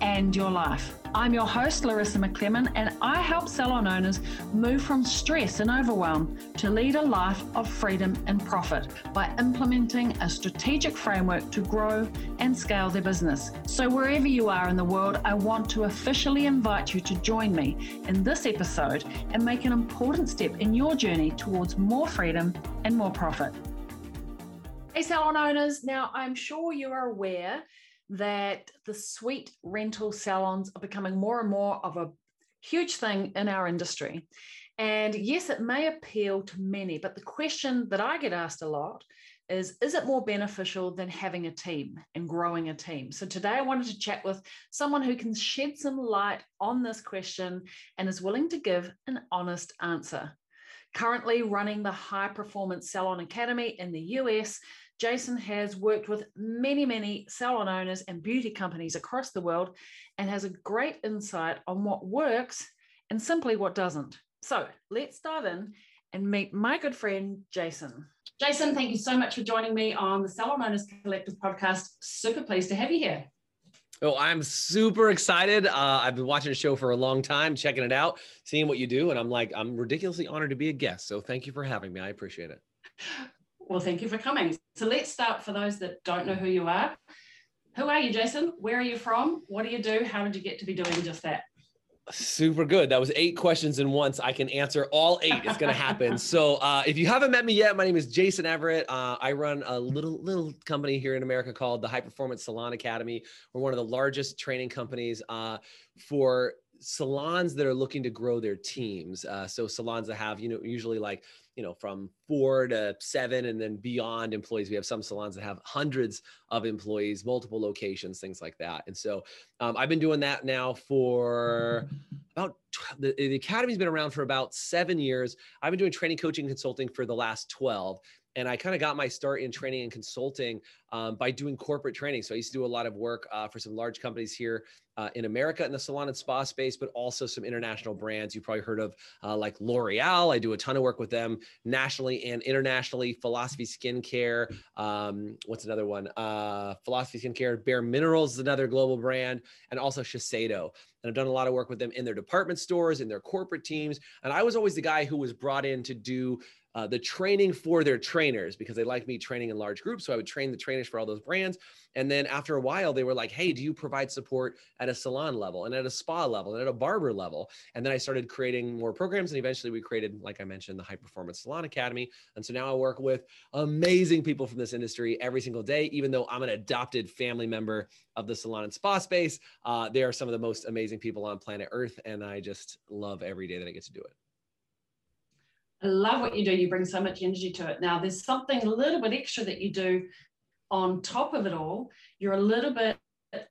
and your life. I'm your host, Larissa McClellan, and I help salon owners move from stress and overwhelm to lead a life of freedom and profit by implementing a strategic framework to grow and scale their business. So, wherever you are in the world, I want to officially invite you to join me in this episode and make an important step in your journey towards more freedom and more profit. Hey, salon owners. Now, I'm sure you are aware that the suite rental salons are becoming more and more of a huge thing in our industry. And yes, it may appeal to many, but the question that I get asked a lot is Is it more beneficial than having a team and growing a team? So today I wanted to chat with someone who can shed some light on this question and is willing to give an honest answer. Currently running the High Performance Salon Academy in the US, Jason has worked with many, many salon owners and beauty companies across the world and has a great insight on what works and simply what doesn't. So let's dive in and meet my good friend, Jason. Jason, thank you so much for joining me on the Salon Owners Collective podcast. Super pleased to have you here. Oh, I'm super excited. Uh, I've been watching the show for a long time, checking it out, seeing what you do. And I'm like, I'm ridiculously honored to be a guest. So thank you for having me. I appreciate it. Well, thank you for coming. So let's start for those that don't know who you are. Who are you, Jason? Where are you from? What do you do? How did you get to be doing just that? Super good. That was eight questions in once. I can answer all eight. It's going to happen. so, uh, if you haven't met me yet, my name is Jason Everett. Uh, I run a little little company here in America called the High Performance Salon Academy. We're one of the largest training companies uh, for salons that are looking to grow their teams. Uh, so salons that have, you know, usually like, you know, from four to seven and then beyond employees. We have some salons that have hundreds of employees, multiple locations, things like that. And so um, I've been doing that now for about the, the academy's been around for about seven years. I've been doing training, coaching, consulting for the last 12 and I kind of got my start in training and consulting um, by doing corporate training. So I used to do a lot of work uh, for some large companies here uh, in America in the salon and spa space, but also some international brands you probably heard of, uh, like L'Oreal. I do a ton of work with them nationally and internationally. Philosophy Skincare. Um, what's another one? Uh, Philosophy Skincare. Bare Minerals is another global brand, and also Shiseido. And I've done a lot of work with them in their department stores, in their corporate teams. And I was always the guy who was brought in to do uh, the training for their trainers because they like me training in large groups. So I would train the trainers for all those brands. And then after a while, they were like, hey, do you provide support at a salon level and at a spa level and at a barber level? And then I started creating more programs. And eventually we created, like I mentioned, the High Performance Salon Academy. And so now I work with amazing people from this industry every single day, even though I'm an adopted family member of the salon and spa space. Uh, they are some of the most amazing people on planet Earth. And I just love every day that I get to do it. I love what you do. You bring so much energy to it. Now, there's something a little bit extra that you do on top of it all. You're a little bit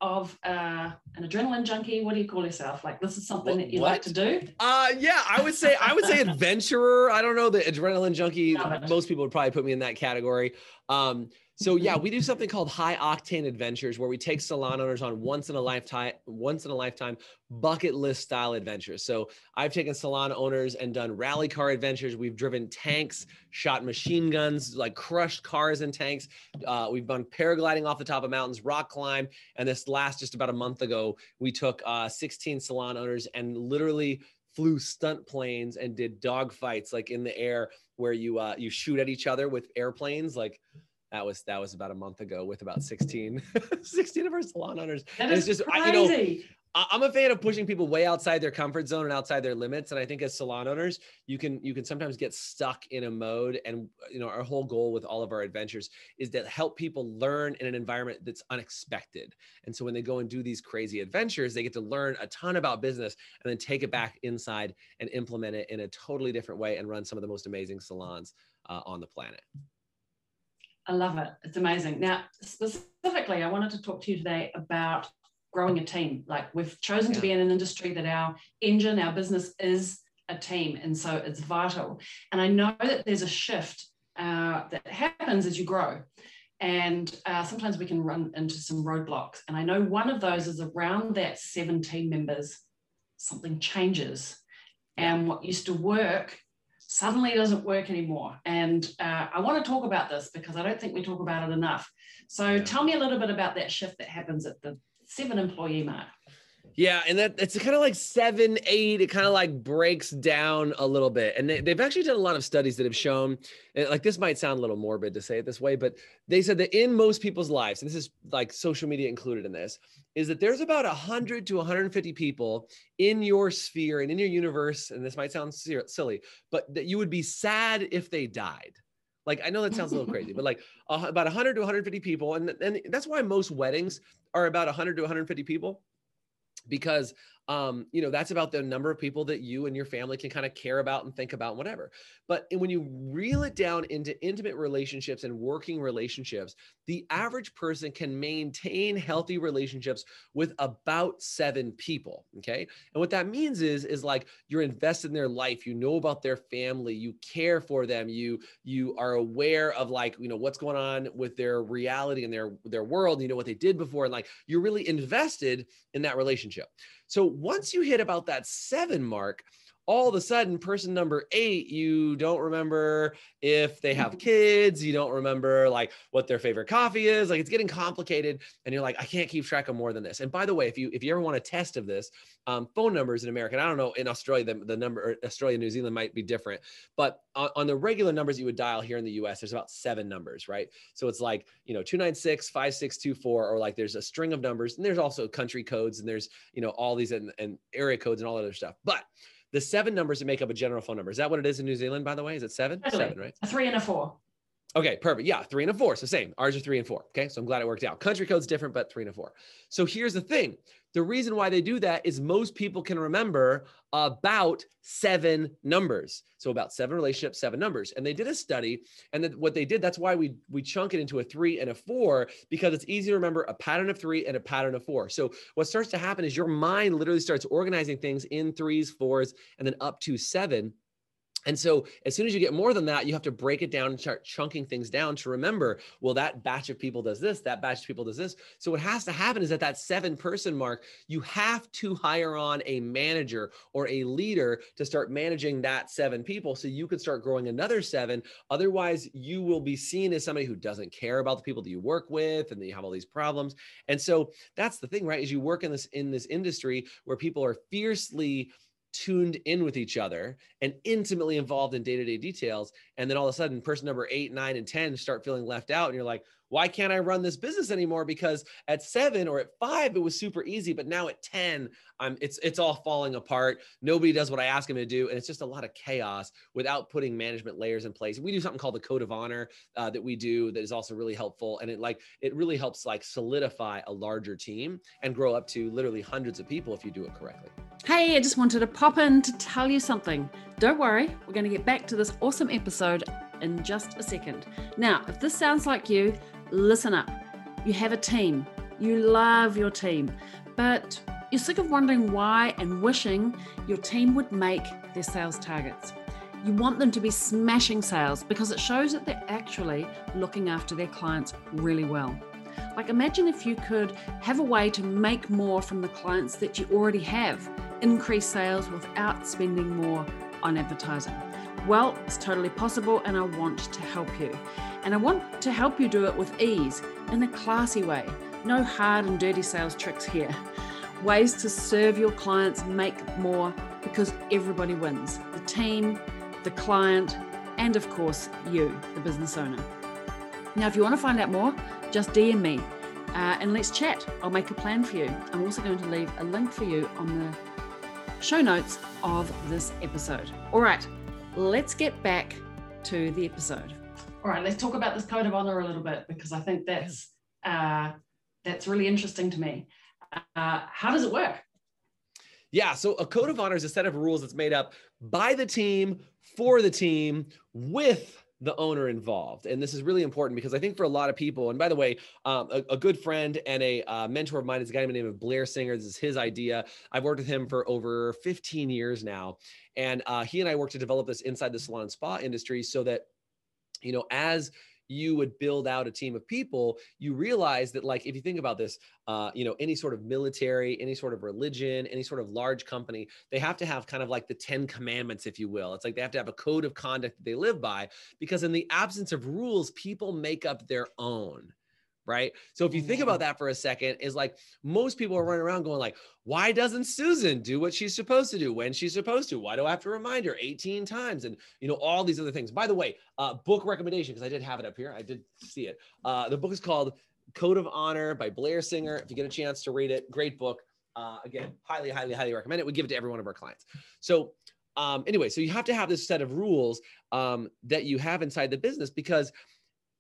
of uh, an adrenaline junkie. What do you call yourself? Like this is something what, that you what? like to do? Uh, yeah, I would say I would say adventurer. I don't know the adrenaline junkie. Most people would probably put me in that category. Um, so yeah, we do something called high octane adventures where we take salon owners on once in a lifetime, once in a lifetime bucket list style adventures. So I've taken salon owners and done rally car adventures. We've driven tanks, shot machine guns, like crushed cars and tanks. Uh, we've done paragliding off the top of mountains, rock climb, and this last just about a month ago, we took uh, 16 salon owners and literally flew stunt planes and did dog fights like in the air where you uh, you shoot at each other with airplanes like that was that was about a month ago with about 16 16 of our salon owners that is it's just crazy. I, you know I'm a fan of pushing people way outside their comfort zone and outside their limits. And I think as salon owners, you can you can sometimes get stuck in a mode. And you know, our whole goal with all of our adventures is to help people learn in an environment that's unexpected. And so when they go and do these crazy adventures, they get to learn a ton about business and then take it back inside and implement it in a totally different way and run some of the most amazing salons uh, on the planet. I love it. It's amazing. Now, specifically, I wanted to talk to you today about growing a team. Like we've chosen yeah. to be in an industry that our engine, our business is a team. And so it's vital. And I know that there's a shift uh, that happens as you grow. And uh, sometimes we can run into some roadblocks. And I know one of those is around that 17 members, something changes and what used to work suddenly doesn't work anymore. And uh, I want to talk about this because I don't think we talk about it enough. So yeah. tell me a little bit about that shift that happens at the seven employee mark. Yeah, and that it's kind of like seven, eight. It kind of like breaks down a little bit, and they, have actually done a lot of studies that have shown, like this might sound a little morbid to say it this way, but they said that in most people's lives, and this is like social media included in this, is that there's about 100 to 150 people in your sphere and in your universe, and this might sound silly, but that you would be sad if they died. Like I know that sounds a little crazy, but like uh, about 100 to 150 people, and and that's why most weddings are about 100 to 150 people because um, you know that's about the number of people that you and your family can kind of care about and think about and whatever. But when you reel it down into intimate relationships and working relationships the average person can maintain healthy relationships with about seven people okay? And what that means is is like you're invested in their life you know about their family you care for them you you are aware of like you know what's going on with their reality and their their world you know what they did before and like you're really invested in that relationship so once you hit about that seven mark, all of a sudden person number eight you don't remember if they have kids you don't remember like what their favorite coffee is like it's getting complicated and you're like i can't keep track of more than this. And by the way if you if you ever want a test of this um, phone numbers in america and i don't know in australia the, the number australia new zealand might be different but on, on, the regular numbers you would dial here in the us there's about seven numbers right? So it's like you know 296 5624 or like there's a string of numbers and there's also country codes and there's you know all these and, and area codes and all that other stuff. But the seven numbers that make up a general phone number. Is that what it is in New Zealand, by the way? Is it seven? Totally. Seven, right? A three and a four. Okay, perfect. Yeah, three and a four. So same. Ours are three and four. Okay, so I'm glad it worked out. Country code's different, but three and a four. So here's the thing the reason why they do that is most people can remember about seven numbers. So about seven relationships, seven numbers. And they did a study, and then what they did, that's why we we chunk it into a three and a four, because it's easy to remember a pattern of three and a pattern of four. So what starts to happen is your mind literally starts organizing things in threes, fours, and then up to seven and so, as soon as you get more than that, you have to break it down and start chunking things down to remember, well, that batch of people does this, that batch of people does this. So, what has to happen is at that seven person mark, you have to hire on a manager or a leader to start managing that seven people so you could start growing another seven. Otherwise, you will be seen as somebody who doesn't care about the people that you work with and that you have all these problems. And so, that's the thing, right? Is you work in this in this industry where people are fiercely tuned in with each other and intimately involved in day-to-day details. And then all of a sudden person number eight nine and ten start feeling left out and you're like why can't I run this business anymore? Because at seven or at five, it was super easy, but now at 10, I'm it's it's all falling apart. Nobody does what I ask them to do. And it's just a lot of chaos without putting management layers in place. We do something called the code of honor uh, that we do that is also really helpful. And it like it really helps like solidify a larger team and grow up to literally hundreds of people if you do it correctly. Hey, I just wanted to pop in to tell you something. Don't worry, we're going to get back to this awesome episode in just a second. Now, if this sounds like you, listen up. You have a team, you love your team, but you're sick of wondering why and wishing your team would make their sales targets. You want them to be smashing sales because it shows that they're actually looking after their clients really well. Like, imagine if you could have a way to make more from the clients that you already have, increase sales without spending more on advertising. Well, it's totally possible, and I want to help you. And I want to help you do it with ease in a classy way. No hard and dirty sales tricks here. Ways to serve your clients, make more because everybody wins the team, the client, and of course, you, the business owner. Now, if you want to find out more, just DM me uh, and let's chat. I'll make a plan for you. I'm also going to leave a link for you on the show notes of this episode. All right, let's get back to the episode all right, let's talk about this code of honor a little bit because I think that's uh, that's really interesting to me. Uh, how does it work? Yeah, so a code of honor is a set of rules that's made up by the team for the team with the owner involved. And this is really important because I think for a lot of people, and by the way, um, a, a, good friend and a uh, mentor of mine is a guy named of Blair Singer. This is his idea. I've worked with him for over 15 years now. And uh, he and I work to develop this inside the salon spa industry so that you know, as you would build out a team of people, you realize that like if you think about this, uh, you know, any sort of military, any sort of religion, any sort of large company, they have to have kind of like the 10 commandments, if you will. It's like they have to have a code of conduct that they live by because in the absence of rules, people make up their own right? So if you think about mm-hmm. that for a second, is like most people are running around going like, why doesn't Susan do what she's supposed to do when she's supposed to? Why do I have to remind her 18 times? And you know, all these other things. By the way, uh, book recommendation, because I did have it up here. I did see it. Uh, the book is called Code of Honor by Blair Singer. If you get a chance to read it, great book. Uh, again, highly, highly, highly recommend it. We give it to every one of our clients. So um, anyway, so you have to have this set of rules um, that you have inside the business because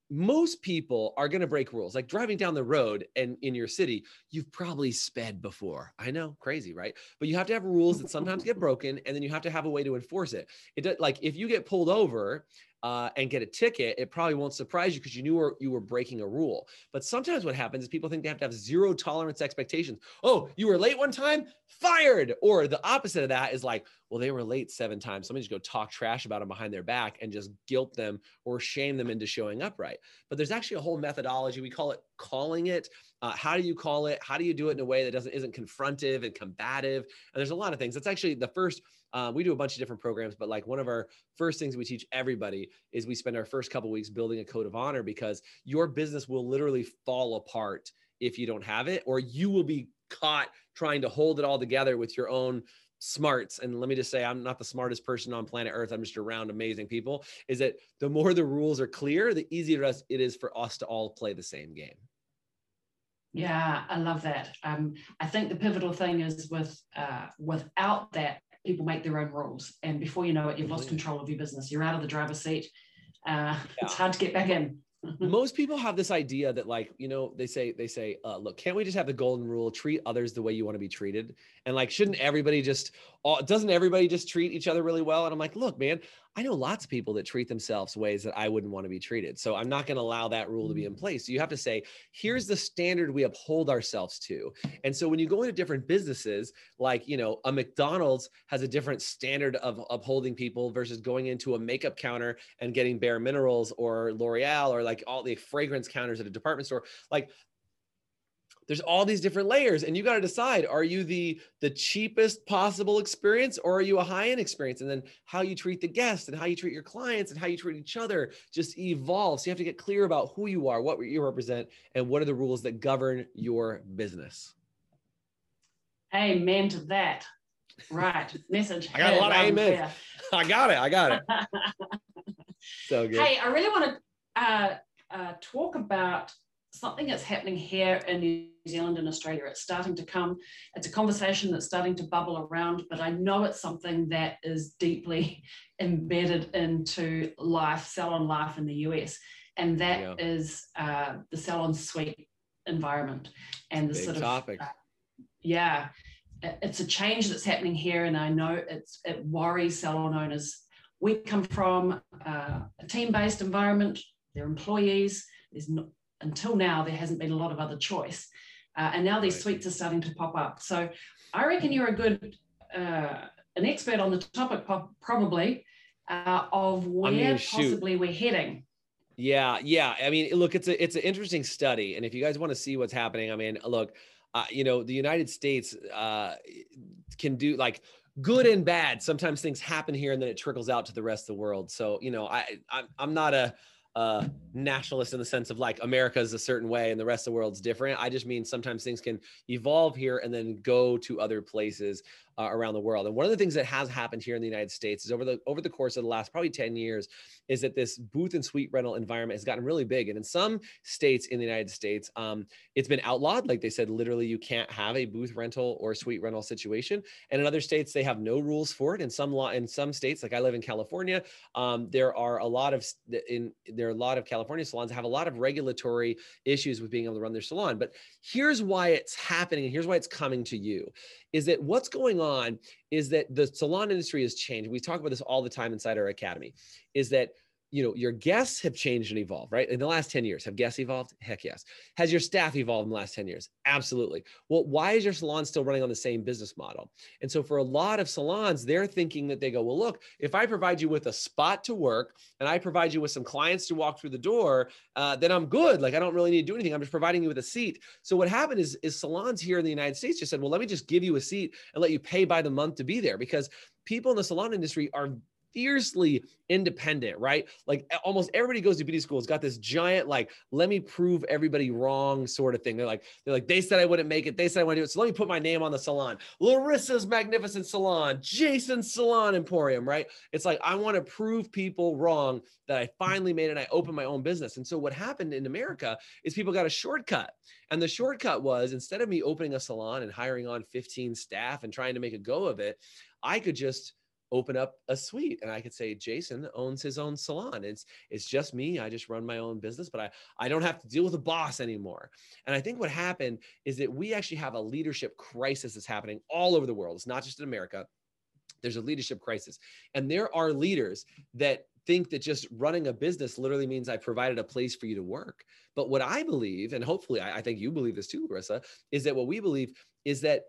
most people are going to break rules like driving down the road and in your city you've probably sped before i know crazy right but you have to have rules that sometimes get broken and then you have to have a way to enforce it it does like if you get pulled over uh, and get a ticket, it probably won't surprise you because you knew you were breaking a rule. But sometimes what happens is people think they have to have zero tolerance expectations. Oh, you were late one time, fired. Or the opposite of that is like, well, they were late seven times. Somebody just go talk trash about them behind their back and just guilt them or shame them into showing up right. But there's actually a whole methodology. We call it calling it. Uh, how do you call it? How do you do it in a way that doesn't isn't confrontive and combative? And there's a lot of things. That's actually the first uh, we do a bunch of different programs, but like one of our first things we teach everybody is we spend our first couple weeks building a code of honor because your business will literally fall apart if you don't have it, or you will be caught trying to hold it all together with your own smarts and let me just say i'm not the smartest person on planet earth i'm just around amazing people is that the more the rules are clear the easier it is for us to all play the same game yeah i love that um, i think the pivotal thing is with uh, without that people make their own rules. And before you know it, you've lost control of your business. You're out of the driver's seat. Uh, yeah. It's hard to get back in. most people have this idea that like you know they say they say uh, look can't we just have the golden rule treat others the way you want to be treated? And like shouldn't everybody just uh, doesn't everybody just treat each other really well? And i'm like look man I know lots of people that treat themselves ways that I wouldn't want to be treated. So I'm not going to allow that rule to be in mm. place. So you have to say, here's the standard we uphold ourselves to. And so when you go into different businesses, like, you know, a McDonald's has a different standard of upholding people versus going into a makeup counter and getting bare minerals or L'Oreal or like all the fragrance counters at a department store. Like there's all these different layers and you got to decide are you the the cheapest possible experience or are you a high end experience? And then how you treat the guests and how you treat your clients and how you treat each other just evolves. So you have to get clear about who you are what you represent and what are the rules that govern your business. Amen to that. Right. Message i got a lot of amen. i got it i got it. So good. Hey i really want to uh, uh, talk about something that's happening here in New Zealand and Australia. It's starting to come. It's a conversation that's starting to bubble around, but I know it's something that is deeply embedded into life, salon life in the US, and that yeah. is uh, the salon suite environment and the Big sort of topic. Uh, yeah, it's a change that's happening here, and I know it's it worries salon owners. We come from uh, a team-based environment. Their employees. There's no, until now, there hasn't been a lot of other choice. Uh, and now these right. suites are starting to pop up. So I reckon you're a good, uh, an expert on the topic, probably, uh, of where possibly we're heading. Yeah, yeah. I mean, look, it's a it's an interesting study, and if you guys want to see what's happening, I mean, look, uh, you know, the United States uh, can do like good and bad. Sometimes things happen here, and then it trickles out to the rest of the world. So, you know, I I'm, I'm not a uh, nationalist in the sense of like America is a certain way and the rest of the world's different. I just mean sometimes things can evolve here and then go to other places uh, around the world. And one of the things that has happened here in the United States is over the over the course of the last probably 10 years is that this booth and suite rental environment has gotten really big. And in some states in the United States, um, it's been outlawed. Like they said, literally you can't have a booth rental or suite rental situation. And in other states, they have no rules for it. In some law, in some states, like I live in California, um, there are a lot of in there are a lot of California salons have a lot of regulatory issues with being able to run their salon. But here's why it's happening, and here's why it's coming to you is that what's going on is that the salon industry has changed. We talk about this all the time inside our academy, is that you know your guests have changed and evolved right? In the last 10 years have guests evolved? Heck yes. Has your staff evolved in the last 10 years? Absolutely. Well why is your salon still running on the same business model? And so for a lot of salons they're thinking that they go well look if i provide you with a spot to work and i provide you with some clients to walk through the door uh, then i'm good. Like i don't really need to do anything. I'm just providing you with a seat. So what happened is, is salons here in the united states just said well let me just give you a seat and let you pay by the month to be there. Because people in the salon industry are fiercely independent, right? Like almost everybody goes to beauty school has got this giant, like, let me prove everybody wrong sort of thing. They're like, they're like, they said I wouldn't make it. They said I want to do it. So let me put my name on the salon. Larissa's Magnificent Salon, Jason's Salon Emporium, right? It's like, I want to prove people wrong that I finally made it. And I opened my own business. And so what happened in America is people got a shortcut. And the shortcut was instead of me opening a salon and hiring on 15 staff and trying to make a go of it, I could just open up a suite and I could say Jason owns his own salon. It's it's just me. I just run my own business, but I I don't have to deal with a boss anymore. And I think what happened is that we actually have a leadership crisis that's happening all over the world. It's not just in America. There's a leadership crisis. And there are leaders that think that just running a business literally means I provided a place for you to work. But what I believe, and hopefully I, I think you believe this too, Larissa, is that what we believe is that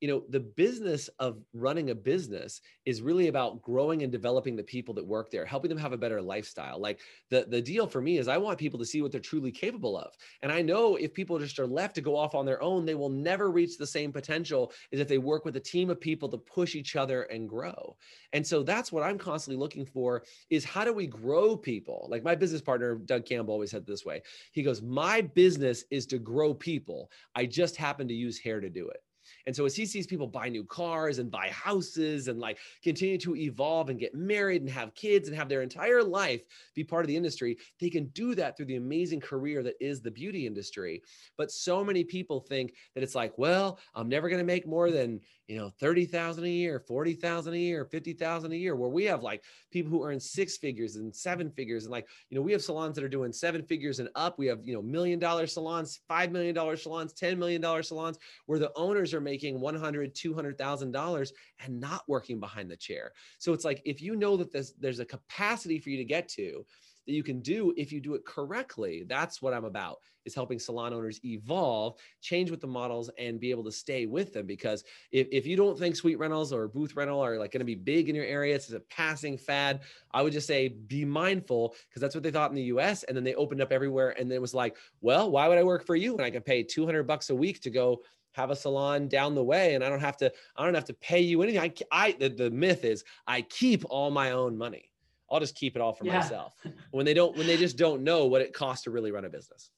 you know the business of running a business is really about growing and developing the people that work there helping them have a better lifestyle. Like the the deal for me is i want people to see what they're truly capable of. And i know if people just are left to go off on their own they will never reach the same potential as if they work with a team of people to push each other and grow. And so that's what i'm constantly looking for is how do we grow people? Like my business partner doug campbell always said this way. He goes my business is to grow people. I just happen to use hair to do it and so as he sees people buy new cars and buy houses and like continue to evolve and get married and have kids and have their entire life be part of the industry, they can do that through the amazing career that is the beauty industry. But so many people think that it's like, well, I'm never going to make more than, you know, 30,000 a year, 40,000 a year, 50,000 a year, where we have like people who earn six figures and seven figures. And like, you know, we have salons that are doing seven figures and up. We have, you know, million dollar salons, $5 million salons, $10 million salons where the owners are making 100, $200,000 and not working behind the chair. So it's like, if you know that there's, there's a capacity for you to get to, that you can do if you do it correctly. That's what I'm about is helping salon owners evolve, change with the models and be able to stay with them. Because if, if you don't think suite rentals or booth rental are like going to be big in your area, it's a passing fad. I would just say be mindful because that's what they thought in the US. And then they opened up everywhere. And it was like, well, why would I work for you when I can pay 200 bucks a week to go have a salon down the way and I don't have to I don't have to pay you anything. I I the, the myth is I keep all my own money. I'll just keep it all for yeah. myself. When they don't, when they just don't know what it costs to really run a business.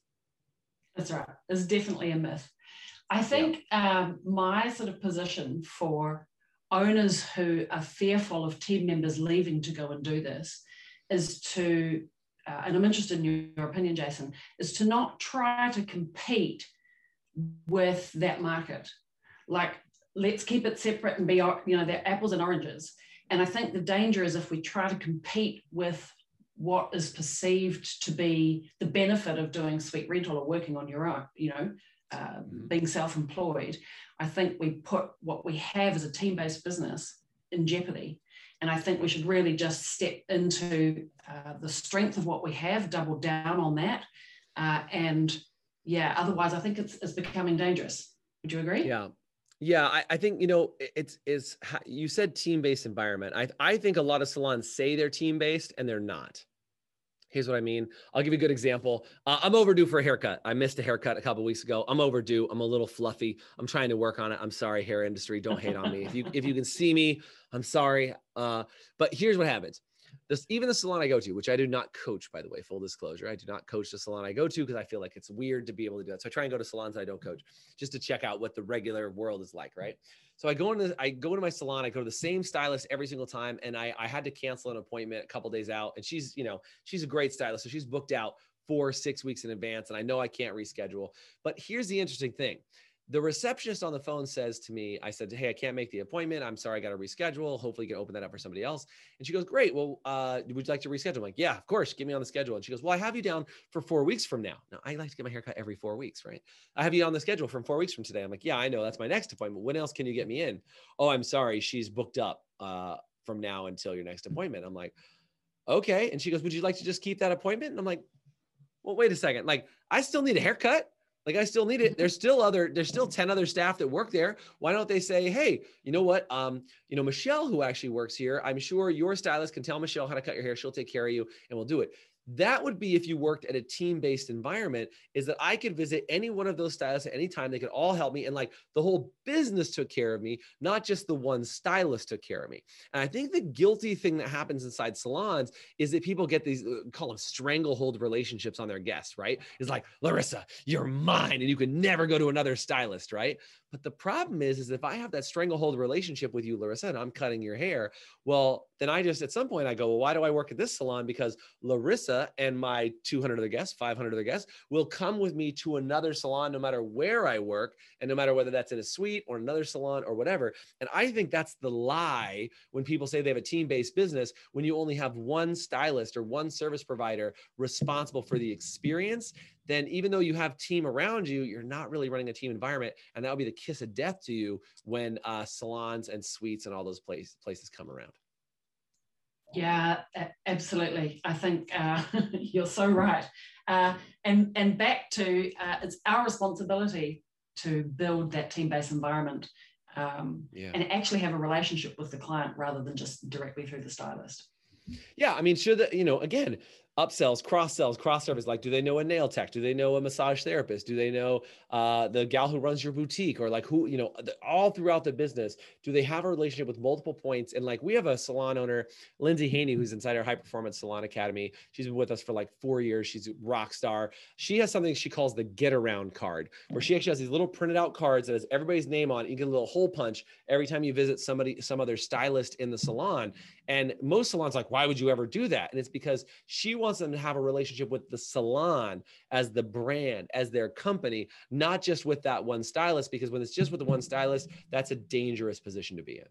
That's right. It's definitely a myth. I think yeah. um, my sort of position for owners who are fearful of team members leaving to go and do this is to, uh, and I'm interested in your, your opinion, Jason, is to not try to compete with that market. Like, let's keep it separate and be, you know, they're apples and oranges. And I think the danger is if we try to compete with what is perceived to be the benefit of doing suite rental or working on your own, you know, uh, mm-hmm. being self employed, I think we put what we have as a team based business in jeopardy. And I think we should really just step into uh, the strength of what we have, double down on that. Uh, and yeah, otherwise, I think it's, it's becoming dangerous. Would you agree? Yeah, yeah, I, I, think you know it's is you said team based environment. I I think a lot of salons say they're team based and they're not. Here's what I mean. I'll give you a good example. Uh, I'm overdue for a haircut. I missed a haircut a couple weeks ago. I'm overdue. I'm a little fluffy. I'm trying to work on it. I'm sorry, hair industry. Don't hate on me. If you if you can see me, I'm sorry. Uh, but here's what happens this even the salon I go to, which I do not coach, by the way, full disclosure, I do not coach the salon I go to because I feel like it's weird to be able to do that. So I try and go to salons I don't coach just to check out what the regular world is like, right? So I go into I go to my salon, I go to the same stylist every single time, and I I had to cancel an appointment a couple days out, and she's you know she's a great stylist, so she's booked out four six weeks in advance, and I know I can't reschedule. But here's the interesting thing the receptionist on the phone says to me, I said, Hey, I can't make the appointment. I'm sorry, I got to reschedule. Hopefully, you can open that up for somebody else. And she goes, Great. Well, uh, would you like to reschedule? I'm like, Yeah, of course. Get me on the schedule. And she goes, Well, I have you down for four weeks from now. Now, I like to get my haircut every four weeks, right? I have you on the schedule from four weeks from today. I'm like, Yeah, I know. That's my next appointment. When else can you get me in? Oh, I'm sorry. She's booked up uh, from now until your next appointment. I'm like, okay. And she goes, would you like to just keep that appointment? And I'm like, well, wait a second. Like, I still need a haircut. Like I still need it. There's still other, there's still 10 other staff that work there. Why don't they say, hey, you know what? Um, you know, Michelle, who actually works here, I'm sure your stylist can tell Michelle how to cut your hair. She'll take care of you and we'll do it. That would be if you worked at a team based environment, is that I could visit any one of those stylists at any time. They could all help me. And like the whole business took care of me, not just the one stylist took care of me. And I think the guilty thing that happens inside salons is that people get these, uh, call them stranglehold relationships on their guests, right? It's like, Larissa, you're mine and you can never go to another stylist, right? But the problem is, is if I have that stranglehold relationship with you, Larissa, and I'm cutting your hair, well, then I just at some point I go, well, why do I work at this salon? Because Larissa and my 200 other guests, 500 other guests will come with me to another salon, no matter where I work, and no matter whether that's in a suite or another salon or whatever. And I think that's the lie when people say they have a team-based business when you only have one stylist or one service provider responsible for the experience then even though you have team around you, you're not really running a team environment, and that would be the kiss of death to you when uh, salons and suites and all those place, places come around. Yeah, absolutely. I think uh, you're so right. Uh, and and back to uh, it's our responsibility to build that team-based environment um, yeah. and actually have a relationship with the client rather than just directly through the stylist. Yeah, I mean, sure. That you know again upsells, cross sells, cross service. Like, do they know a nail tech? Do they know a massage therapist? Do they know uh, the gal who runs your boutique or like who, you know, all throughout the business? Do they have a relationship with multiple points? And like, we have a salon owner, Lindsay Haney, who's inside our high performance salon academy. She's been with us for like four years. She's a rock star. She has something she calls the get around card, where she actually has these little printed out cards that has everybody's name on. You get a little hole punch every time you visit somebody, some other stylist in the salon. And most salons like, why would you ever do that? And it's because she wants them to have a relationship with the salon as the brand, as their company, not just with that one stylist. Because when it's just with the one stylist, that's a dangerous position to be in.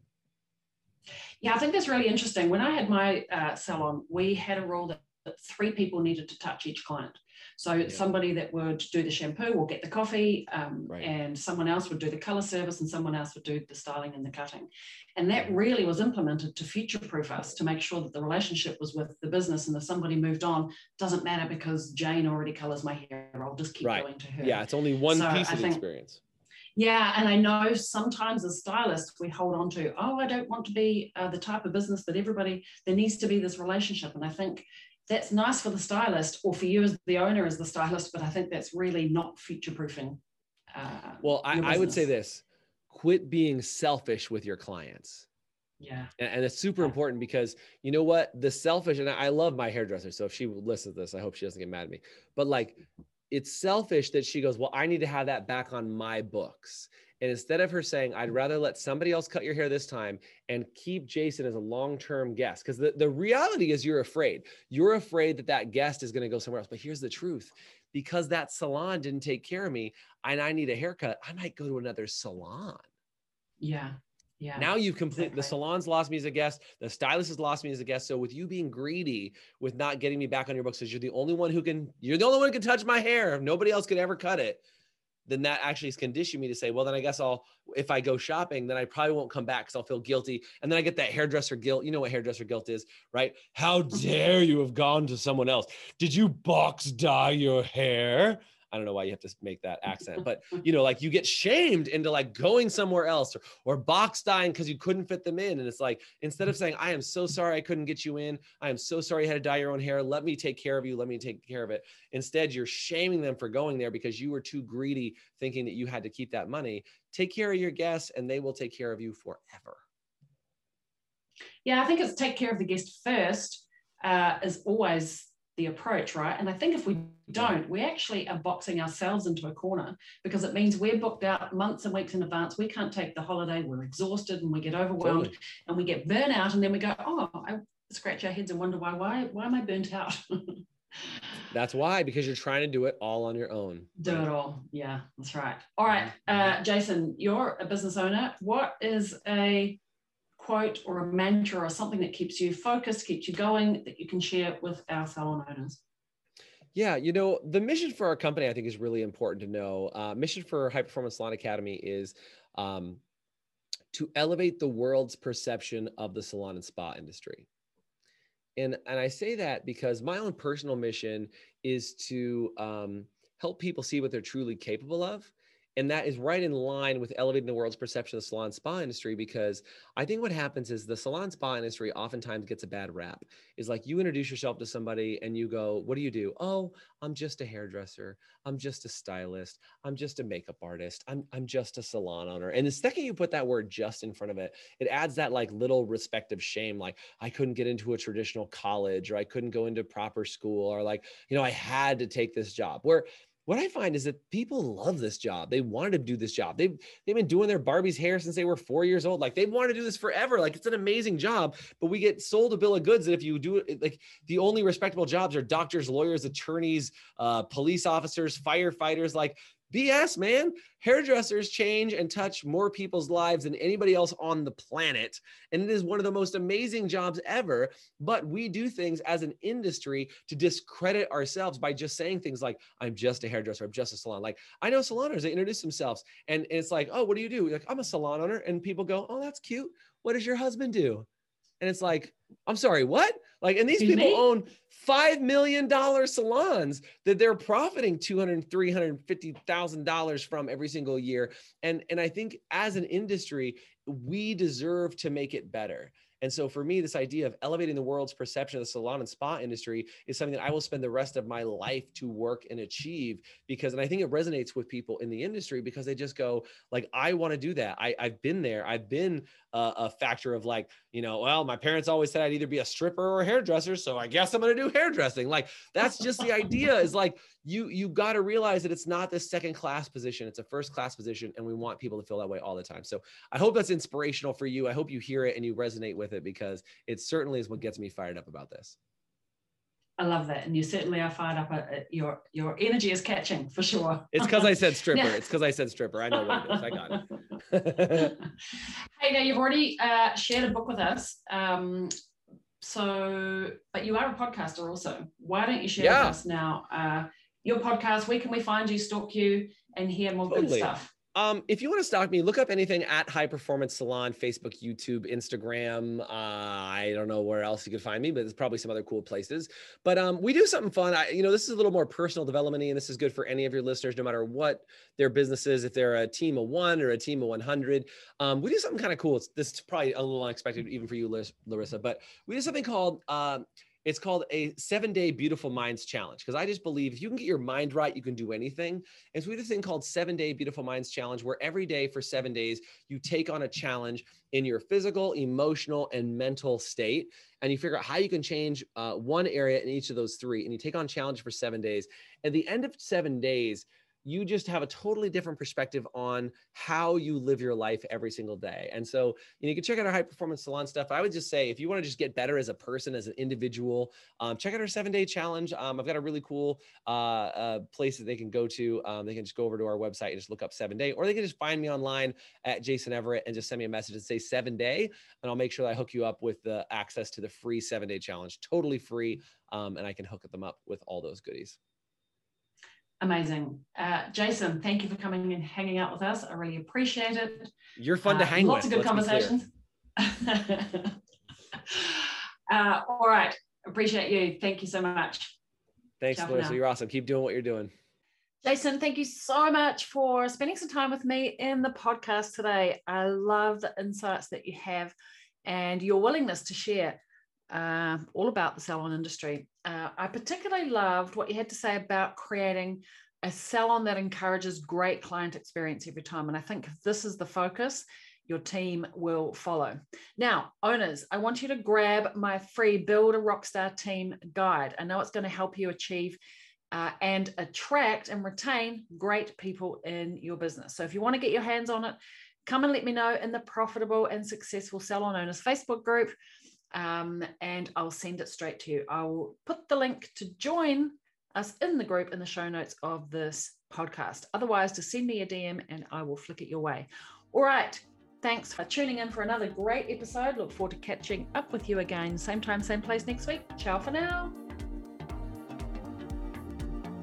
Yeah, I think that's really interesting. When I had my uh, salon, we had a rule that, that three people needed to touch each client. So yeah. somebody that would do the shampoo or get the coffee, um, right. and someone else would do the color service, and someone else would do the styling and the cutting. And that really was implemented to future-proof us to make sure that the relationship was with the business, and if somebody moved on, doesn't matter because Jane already colors my hair. I'll just keep right. going to her. Yeah, it's only one so piece of think, experience. Yeah, and I know sometimes as stylists we hold on to, oh, I don't want to be uh, the type of business that everybody. There needs to be this relationship, and I think that's nice for the stylist or for you as the owner as the stylist, but I think that's really not future proofing. Uh, well, I, I, would say this quit being selfish with your clients. Yeah. And, and it's super yeah. important because you know what? The selfish, and I love my hairdresser. So if she listens to this, I hope she doesn't get mad at me. But like, it's selfish that she goes, Well, I need to have that back on my books. And instead of her saying, I'd rather let somebody else cut your hair this time and keep Jason as a long term guest, because the, the reality is you're afraid. You're afraid that that guest is going to go somewhere else. But here's the truth because that salon didn't take care of me and I need a haircut, I might go to another salon. Yeah. Yeah. Now you've completed exactly. the salon's lost me as a guest, the stylist has lost me as a guest. So with you being greedy with not getting me back on your books, because you're the only one who can, you're the only one who can touch my hair. Nobody else could ever cut it then that actually is conditioning me to say, well, then I guess I'll, if I go shopping, then I probably won't come back because I'll feel guilty. And then I get that hairdresser guilt. You know what hairdresser guilt is, right? How mm-hmm. dare you have gone to someone else? Did you box dye your hair? I don't know why you have to make that accent, but you know, like you get shamed into like going somewhere else or, or box dying because you couldn't fit them in. And it's like, instead of saying, I am so sorry I couldn't get you in. I am so sorry you had to dye your own hair. Let me take care of you. Let me take care of it. Instead, you're shaming them for going there because you were too greedy thinking that you had to keep that money. Take care of your guests and they will take care of you forever. Yeah, I think it's take care of the guest first uh, is always the approach, right? And I think if we don't, we actually are boxing ourselves into a corner because it means we're booked out months and weeks in advance. We can't take the holiday. We're exhausted and we get overwhelmed totally. and we get burnout. And then we go, oh, I scratch our heads and wonder why, why, why am I burnt out? That's why, because you're trying to do it all on your own. Do it all. Yeah, that's right. All right. Uh, Jason, you're a business owner. What is a quote or a mantra or something that keeps you focused, keeps you going, that you can share with our salon owners? Yeah, you know, the mission for our company, I think, is really important to know. Uh, mission for High Performance Salon Academy is um, to elevate the world's perception of the salon and spa industry. And, and I say that because my own personal mission is to um, help people see what they're truly capable of and that is right in line with elevating the world's perception of the salon spa industry because I think what happens is the salon spa industry oftentimes gets a bad rap. Is like you introduce yourself to somebody and you go, What do you do? Oh, I'm just a hairdresser. I'm just a stylist. I'm just a makeup artist. I'm, I'm just a salon owner. And the second you put that word just in front of it, it adds that like little respective shame. Like I couldn't get into a traditional college or I couldn't go into proper school or like, you know, I had to take this job. Where what I find is that people love this job. They wanted to do this job. They've they've been doing their Barbie's hair since they were four years old. Like they want to do this forever. Like it's an amazing job. But we get sold a bill of goods that if you do it, like the only respectable jobs are doctors, lawyers, attorneys, uh, police officers, firefighters. Like BS, man. Hairdressers change and touch more people's lives than anybody else on the planet. And it is one of the most amazing jobs ever. But we do things as an industry to discredit ourselves by just saying things like, I'm just a hairdresser, I'm just a salon. Like, I know salon owners, they introduce themselves and it's like, oh, what do you do? Like, I'm a salon owner. And people go, oh, that's cute. What does your husband do? And it's like, I'm sorry, what? Like, and these people me? own five million dollar salons that they're profiting two hundred, three hundred fifty thousand dollars from every single year. And and I think as an industry, we deserve to make it better. And so for me, this idea of elevating the world's perception of the salon and spa industry is something that I will spend the rest of my life to work and achieve because, and I think it resonates with people in the industry because they just go like, I want to do that. I, I've been there. I've been a, a factor of like, you know, well, my parents always said I'd either be a stripper or a hairdresser. So I guess I'm going to do hairdressing. Like that's just the idea is like, you, you got to realize that it's not this second class position. It's a first class position. And we want people to feel that way all the time. So I hope that's inspirational for you. I hope you hear it and you resonate with it because it certainly is what gets me fired up about this. I love that, and you certainly are fired up. At, at your your energy is catching for sure. It's because I said stripper. It's because I said stripper. I know what it is. I got it. hey, now you've already uh, shared a book with us. Um, so, but you are a podcaster also. Why don't you share yeah. with us now uh, your podcast? Where can we find you, stalk you, and hear more totally. good stuff? Um, if you want to stalk me, look up anything at High Performance Salon, Facebook, YouTube, Instagram. Uh, I don't know where else you could find me, but there's probably some other cool places. But um, we do something fun. I, you know, this is a little more personal development, and this is good for any of your listeners, no matter what their business is. If they're a team of one or a team of 100, um, we do something kind of cool. It's, this is probably a little unexpected, even for you, Larissa. But we do something called. Uh, it's called a seven day beautiful minds challenge because I just believe if you can get your mind right, you can do anything. And so we have a thing called seven day beautiful minds challenge where every day for seven days, you take on a challenge in your physical, emotional, and mental state. And you figure out how you can change uh, one area in each of those three. And you take on challenge for seven days. At the end of seven days, you just have a totally different perspective on how you live your life every single day. And so you, know, you can check out our high performance salon stuff. I would just say if you want to just get better as a person, as an individual, um, check out our seven day challenge. Um, I've got a really cool uh, uh, place that they can go to. Um, they can just go over to our website and just look up seven day, or they can just find me online at Jason Everett and just send me a message and say seven day, and I'll make sure that I hook you up with the access to the free seven day challenge, totally free, um, and I can hook them up with all those goodies. Amazing. Uh, Jason, thank you for coming and hanging out with us. I really appreciate it. You're fun to uh, hang lots with. Lots of good conversations. uh, all right. Appreciate you. Thank you so much. Thanks, Ciao Larissa. You're awesome. Keep doing what you're doing. Jason, thank you so much for spending some time with me in the podcast today. I love the insights that you have and your willingness to share uh, all about the salon industry. Uh, I particularly loved what you had to say about creating a salon that encourages great client experience every time. And I think if this is the focus, your team will follow. Now, owners, I want you to grab my free Build a Rockstar Team guide. I know it's going to help you achieve uh, and attract and retain great people in your business. So if you want to get your hands on it, come and let me know in the Profitable and Successful Salon Owners Facebook group um, and I'll send it straight to you. I will put the link to join us in the group in the show notes of this podcast. Otherwise, to send me a DM and I will flick it your way. All right. Thanks for tuning in for another great episode. Look forward to catching up with you again, same time, same place next week. Ciao for now.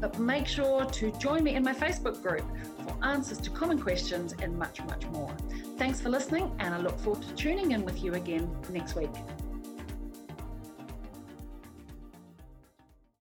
But make sure to join me in my Facebook group for answers to common questions and much, much more. Thanks for listening, and I look forward to tuning in with you again next week.